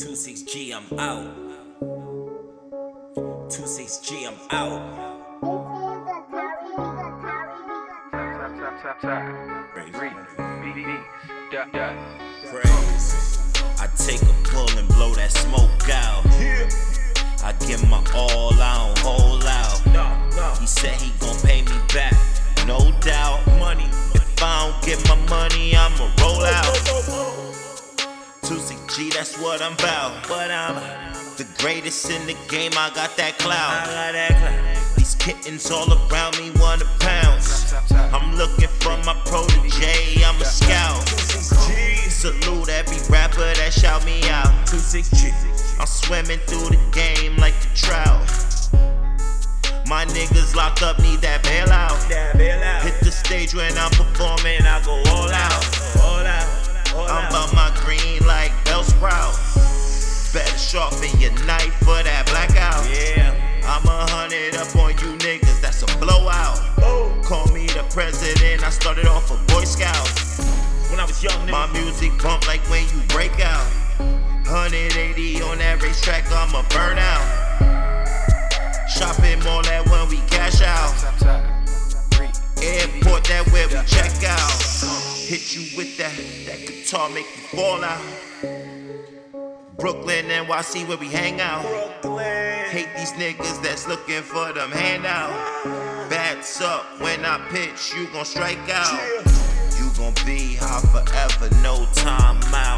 26G, I'm out. 26G, I'm out. Praise. I take a pull and blow that smoke out. I give my all, I don't hold out. He said he gon' pay me back, no doubt. Money. If I don't get my money, I'ma roll out. 26G, that's what I'm about. But I'm the greatest in the game, I got that clout. These kittens all around me wanna pounce. I'm looking for my protege, I'm a scout. Salute every rapper that shout me out. 26G. I'm swimming through the game like a trout. My niggas locked up, need that bailout. Hit the stage when I'm performing, I go sharpen your knife for that blackout. Yeah. I'm a hundred up on you niggas, that's a blowout. Oh. Call me the president, I started off a Boy Scout. When I was young, My nigga. music bump like when you break out. 180 on that racetrack, I'm a burnout. Shopping mall that when we cash out. Airport that where we check out. Hit you with that, that guitar make you fall out. Brooklyn, NYC where we hang out. Hate these niggas that's looking for them handout. Bats up when I pitch, you gon' strike out. You gon' be hot forever, no time out.